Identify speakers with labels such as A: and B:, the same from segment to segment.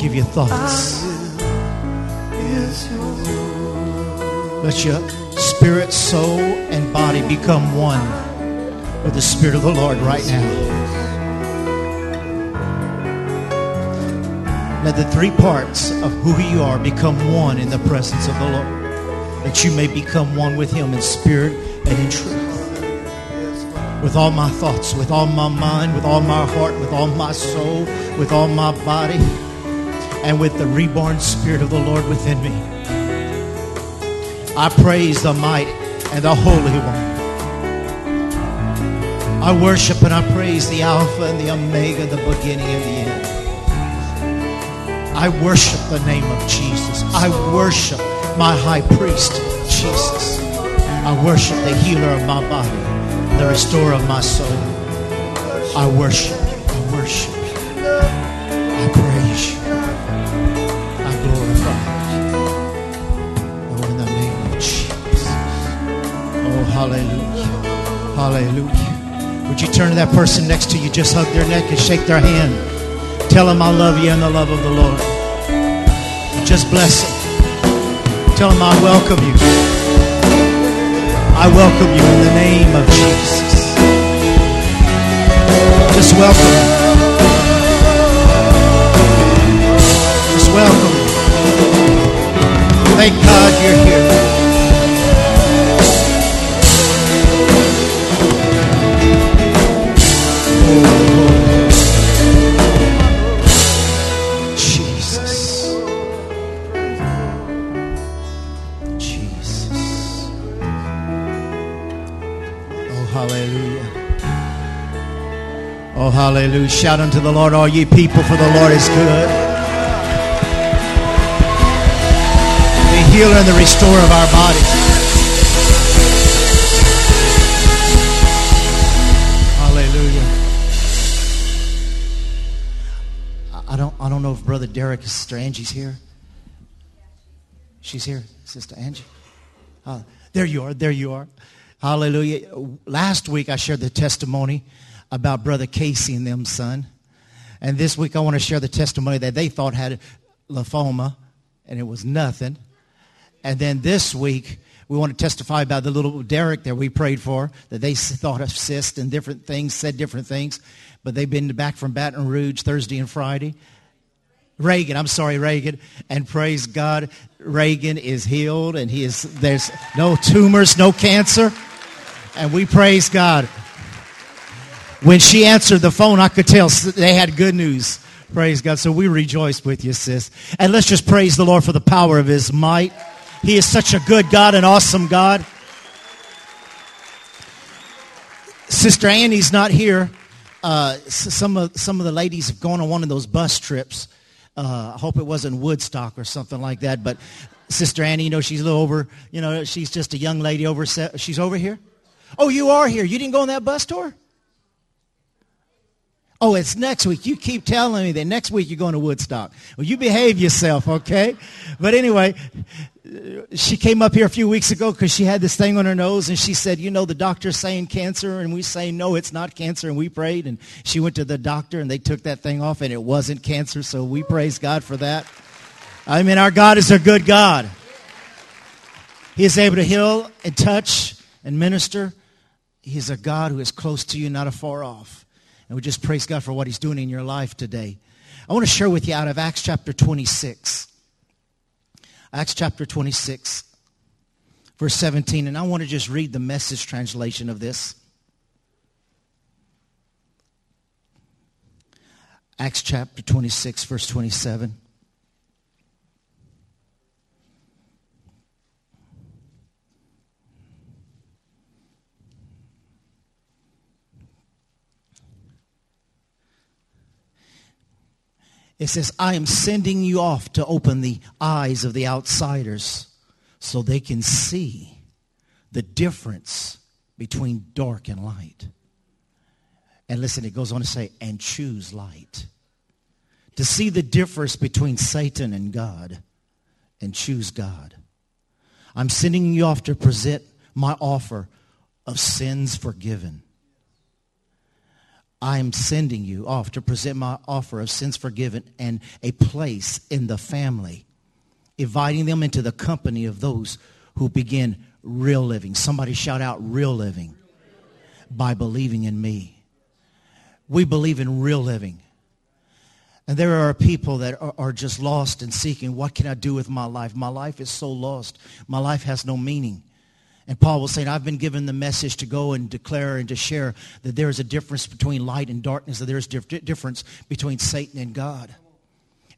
A: give you thoughts. Let your spirit, soul, and body become one with the Spirit of the Lord right now. Let the three parts of who you are become one in the presence of the Lord. That you may become one with Him in spirit and in truth. With all my thoughts, with all my mind, with all my heart, with all my soul, with all my body, and with the reborn Spirit of the Lord within me. I praise the mighty and the Holy One. I worship and I praise the Alpha and the Omega, the beginning and the end. I worship the name of Jesus. I worship my high priest, Jesus. I worship the healer of my body, the restorer of my soul. I worship, I worship, hallelujah, hallelujah. Would you turn to that person next to you, just hug their neck and shake their hand. Tell them I love you in the love of the Lord. Just bless them. Tell them I welcome you. I welcome you in the name of Jesus. Just welcome. Just welcome. Thank God you're here. Oh, hallelujah. Oh, hallelujah. Shout unto the Lord, all ye people, for the Lord is good. The healer and the restorer of our bodies. Don't, know if Brother Derek, Sister Angie's here. She's here, Sister Angie. Uh, there you are. There you are. Hallelujah. Last week I shared the testimony about Brother Casey and them son. And this week I want to share the testimony that they thought had lymphoma and it was nothing. And then this week we want to testify about the little Derek that we prayed for, that they thought of cyst and different things, said different things. But they've been back from Baton Rouge Thursday and Friday. Reagan, I'm sorry, Reagan. And praise God, Reagan is healed and he is, there's no tumors, no cancer. And we praise God. When she answered the phone, I could tell they had good news. Praise God. So we rejoice with you, sis. And let's just praise the Lord for the power of his might. He is such a good God, an awesome God. Sister Annie's not here. Uh, some of some of the ladies have gone on one of those bus trips. Uh, I hope it wasn't Woodstock or something like that. But Sister Annie, you know, she's a little over. You know, she's just a young lady over. She's over here. Oh, you are here. You didn't go on that bus tour. Oh, it's next week. You keep telling me that next week you're going to Woodstock. Well, you behave yourself, okay? But anyway, she came up here a few weeks ago because she had this thing on her nose and she said, you know, the doctor's saying cancer and we say, no, it's not cancer. And we prayed and she went to the doctor and they took that thing off and it wasn't cancer. So we praise God for that. I mean, our God is a good God. He is able to heal and touch and minister. He's a God who is close to you, not afar off. And we just praise God for what he's doing in your life today. I want to share with you out of Acts chapter 26. Acts chapter 26, verse 17. And I want to just read the message translation of this. Acts chapter 26, verse 27. It says, I am sending you off to open the eyes of the outsiders so they can see the difference between dark and light. And listen, it goes on to say, and choose light. To see the difference between Satan and God and choose God. I'm sending you off to present my offer of sins forgiven. I am sending you off to present my offer of sins forgiven and a place in the family, inviting them into the company of those who begin real living. Somebody shout out real living by believing in me. We believe in real living. And there are people that are, are, just lost and seeking, what can I do with my life? My life is so lost. My life has no meaning. And Paul was saying, I've been given the message to go and declare and to share that there is a difference between light and darkness, that there is a difference between Satan and God.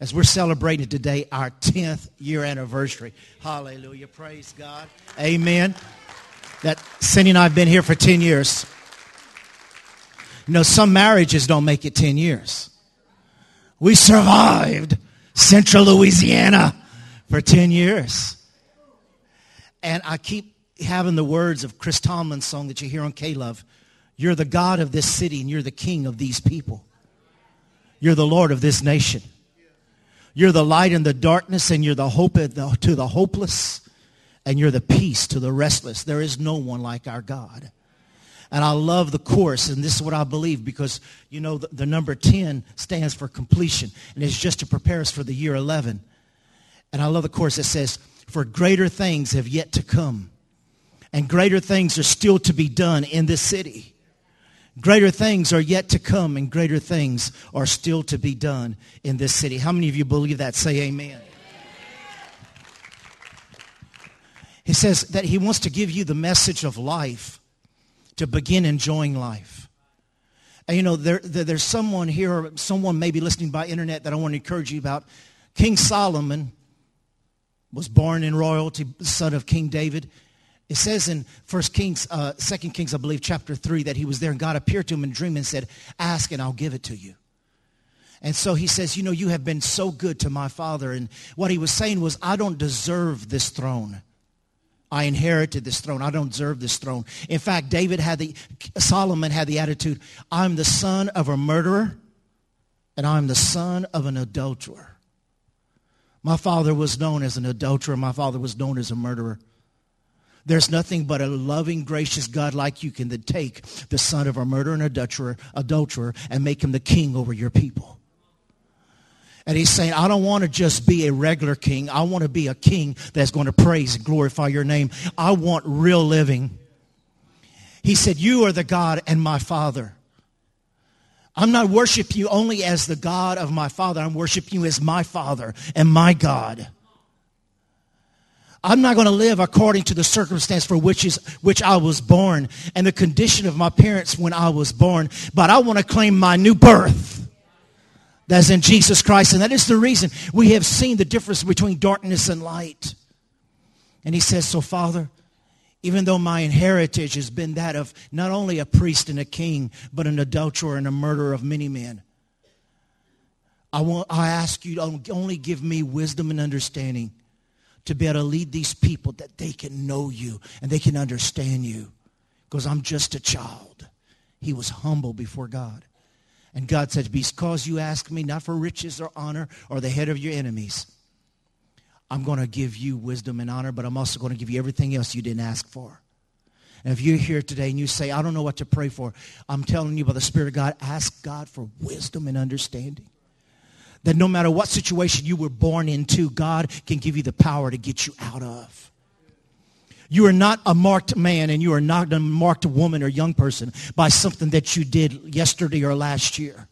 A: As we're celebrating today our 10th year anniversary. Hallelujah. Praise God. Amen. That Cindy and I have been here for 10 years. You know, some marriages don't make it 10 years. We survived central Louisiana for 10 years. And I keep having the words of Chris Tomlin's song that you hear on K-Love. You're the God of this city and you're the king of these people. You're the Lord of this nation. You're the light in the darkness and you're the hope to the hopeless and you're the peace to the restless. There is no one like our God. And I love the course, and this is what I believe because, you know, the, the, number 10 stands for completion, and it's just to prepare us for the year 11. And I love the course that says, for greater things have yet to come, and greater things are still to be done in this city. Greater things are yet to come, and greater things are still to be done in this city. How many of you believe that? Say amen. He says that he wants to give you the message of life to begin enjoying life. And you know, there, there, there's someone here, someone maybe listening by internet that I want to encourage you about. King Solomon was born in royalty, son of King David. It says in First Kings, uh, Second Kings, I believe, chapter three, that he was there and God appeared to him in a dream and said, "Ask and I'll give it to you." And so he says, "You know, you have been so good to my father." And what he was saying was, "I don't deserve this throne." I inherited this throne. I don't deserve this throne. In fact, David had the, Solomon had the attitude, I'm the son of a murderer and I'm the son of an adulterer. My father was known as an adulterer. My father was known as a murderer. There's nothing but a loving, gracious God like you can take the son of a murderer and adulterer, adulterer and make him the king over your people. And he's saying, I don't want to just be a regular king. I want to be a king that's going to praise and glorify your name. I want real living. He said, you are the God and my father. I'm not worshiping you only as the God of my father. I'm worshiping you as my father and my God. I'm not going to live according to the circumstance for which is which I was born and the condition of my parents when I was born, but I want to claim my new birth. That's in Jesus Christ. And that is the reason we have seen the difference between darkness and light. And he says, so Father, even though my heritage has been that of not only a priest and a king, but an adulterer and a murderer of many men, I, want, I ask you to only give me wisdom and understanding to be able to lead these people that they can know you and they can understand you because I'm just a child. He was humble before God. And God said, because you ask me not for riches or honor or the head of your enemies, I'm going to give you wisdom and honor, but I'm also going to give you everything else you didn't ask for. And if you're here today and you say, I don't know what to pray for, I'm telling you by the Spirit of God, ask God for wisdom and understanding. That no matter what situation you were born into, God can give you the power to get you out of. You are not a marked man and you are not a marked woman or young person by something that you did yesterday or last year.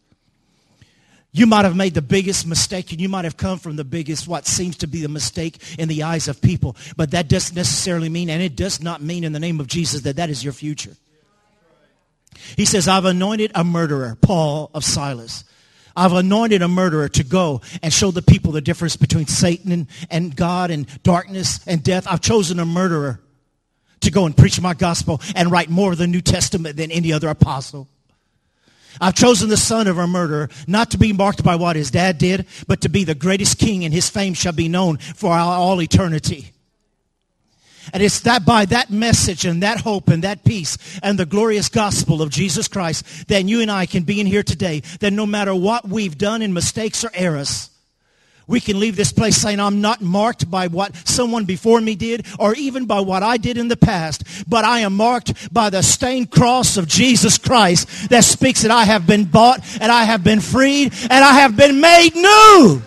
A: You might have made the biggest mistake and you might have come from the biggest, what seems to be the mistake in the eyes of people. But that doesn't necessarily mean, and it does not mean in the name of Jesus that that is your future. He says, I've anointed a murderer, Paul of Silas. I've anointed a murderer to go and show the people the difference between Satan and, God and darkness and death. I've chosen a murderer to go and preach my gospel and write more of the New Testament than any other apostle. I've chosen the son of a murderer not to be marked by what his dad did, but to be the greatest king and his fame shall be known for all eternity. And it's that by that message and that hope and that peace and the glorious gospel of Jesus Christ that you and I can be in here today that no matter what we've done in mistakes or errors, We can leave this place saying, I'm not marked by what someone before me did or even by what I did in the past, but I am marked by the stained cross of Jesus Christ that speaks that I have been bought and I have been freed and I have been made new.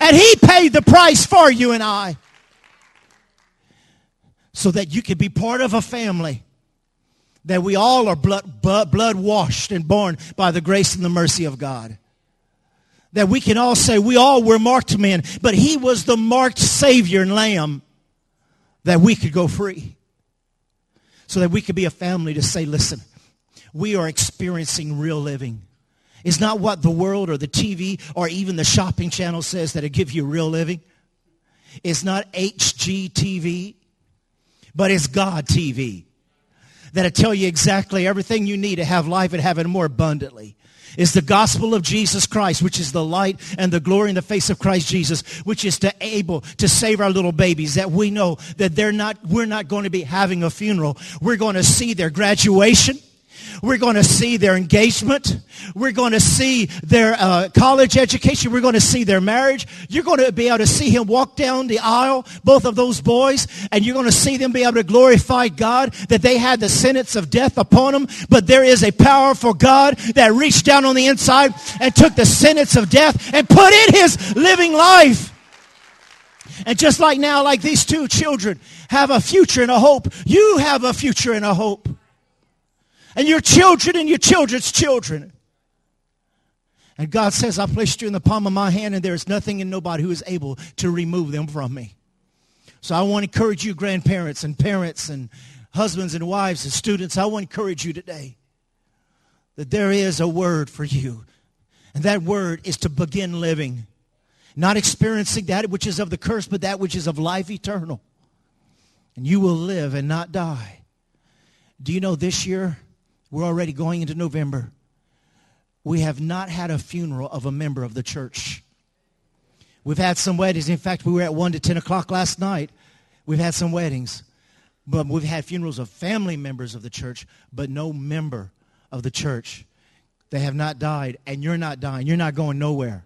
A: And he paid the price for you and I so that you could be part of a family that we all are blood, blood, washed and born by the grace and the mercy of God that we can all say we all were marked men, but he was the marked Savior and Lamb that we could go free. So that we could be a family to say, listen, we are experiencing real living. It's not what the world or the TV or even the shopping channel says that'll give you real living. It's not HGTV, but it's God TV that'll tell you exactly everything you need to have life and have it more abundantly is the gospel of Jesus Christ, which is the light and the glory in the face of Christ Jesus, which is to able to save our little babies that we know that they're not, we're not going to be having a funeral. We're going to see their graduation. We're going to see their engagement. We're going to see their uh, college education. We're going to see their marriage. You're going to be able to see him walk down the aisle, both of those boys, and you're going to see them be able to glorify God that they had the sentence of death upon them. But there is a powerful God that reached down on the inside and took the sentence of death and put in his living life. And just like now, like these two children have a future and a hope, you have a future and a hope and your children and your children's children. And God says, I placed you in the palm of my hand, and there is nothing and nobody who is able to remove them from me. So I want to encourage you, grandparents and parents and husbands and wives and students, I want to encourage you today that there is a word for you. And that word is to begin living. Not experiencing that which is of the curse, but that which is of life eternal. And you will live and not die. Do you know this year we're already going into November. We have not had a funeral of a member of the church. We've had some weddings. In fact, we were at 1 to 10 o'clock last night. We've had some weddings. But we've had funerals of family members of the church, but no member of the church. They have not died, and you're not dying. You're not going nowhere.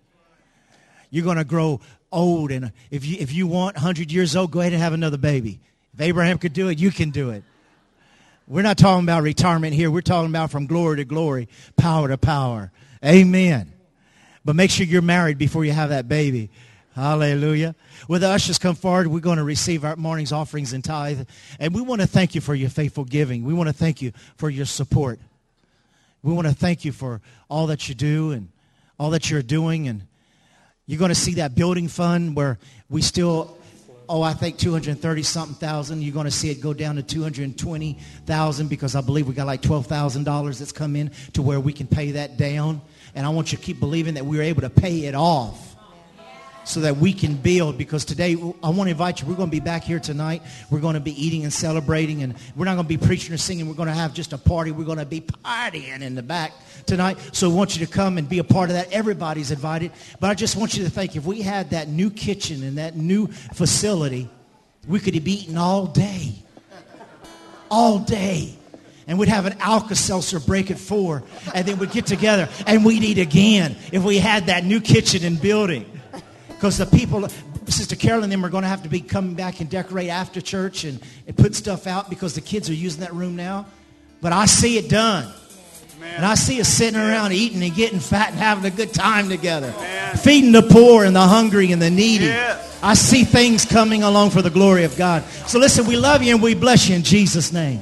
A: You're going to grow old, and if you, if you want 100 years old, go ahead and have another baby. If Abraham could do it, you can do it. We're not talking about retirement here. We're talking about from glory to glory, power to power. Amen. But make sure you're married before you have that baby. Hallelujah. With the ushers come forward, we're going to receive our morning's offerings and tithe. And we want to thank you for your faithful giving. We want to thank you for your support. We want to thank you for all that you do and all that you're doing. And you're going to see that building fund where we still oh, I think 230 something thousand. You're going to see it go down to 220,000 because I believe we got like $12,000 that's come in to where we can pay that down. And I want you to keep believing that we're able to pay it off so that we can build because today I want to invite you. We're going to be back here tonight. We're going to be eating and celebrating and we're not going to be preaching or singing. We're going to have just a party. We're going to be partying in the back tonight. So I want you to come and be a part of that. Everybody's invited. But I just want you to think if we had that new kitchen and that new facility, we could be eating all day. All day and we'd have an Alka-Seltzer break at four, and then we'd get together and we'd eat again if we had that new kitchen and building. Because the people, Sister Carol and them are going to have to be coming back and decorate after church and, and put stuff out because the kids are using that room now. But I see it done. And I see us sitting around eating and getting fat and having a good time together. Feeding the poor and the hungry and the needy. I see things coming along for the glory of God. So listen, we love you and we bless you in Jesus' name.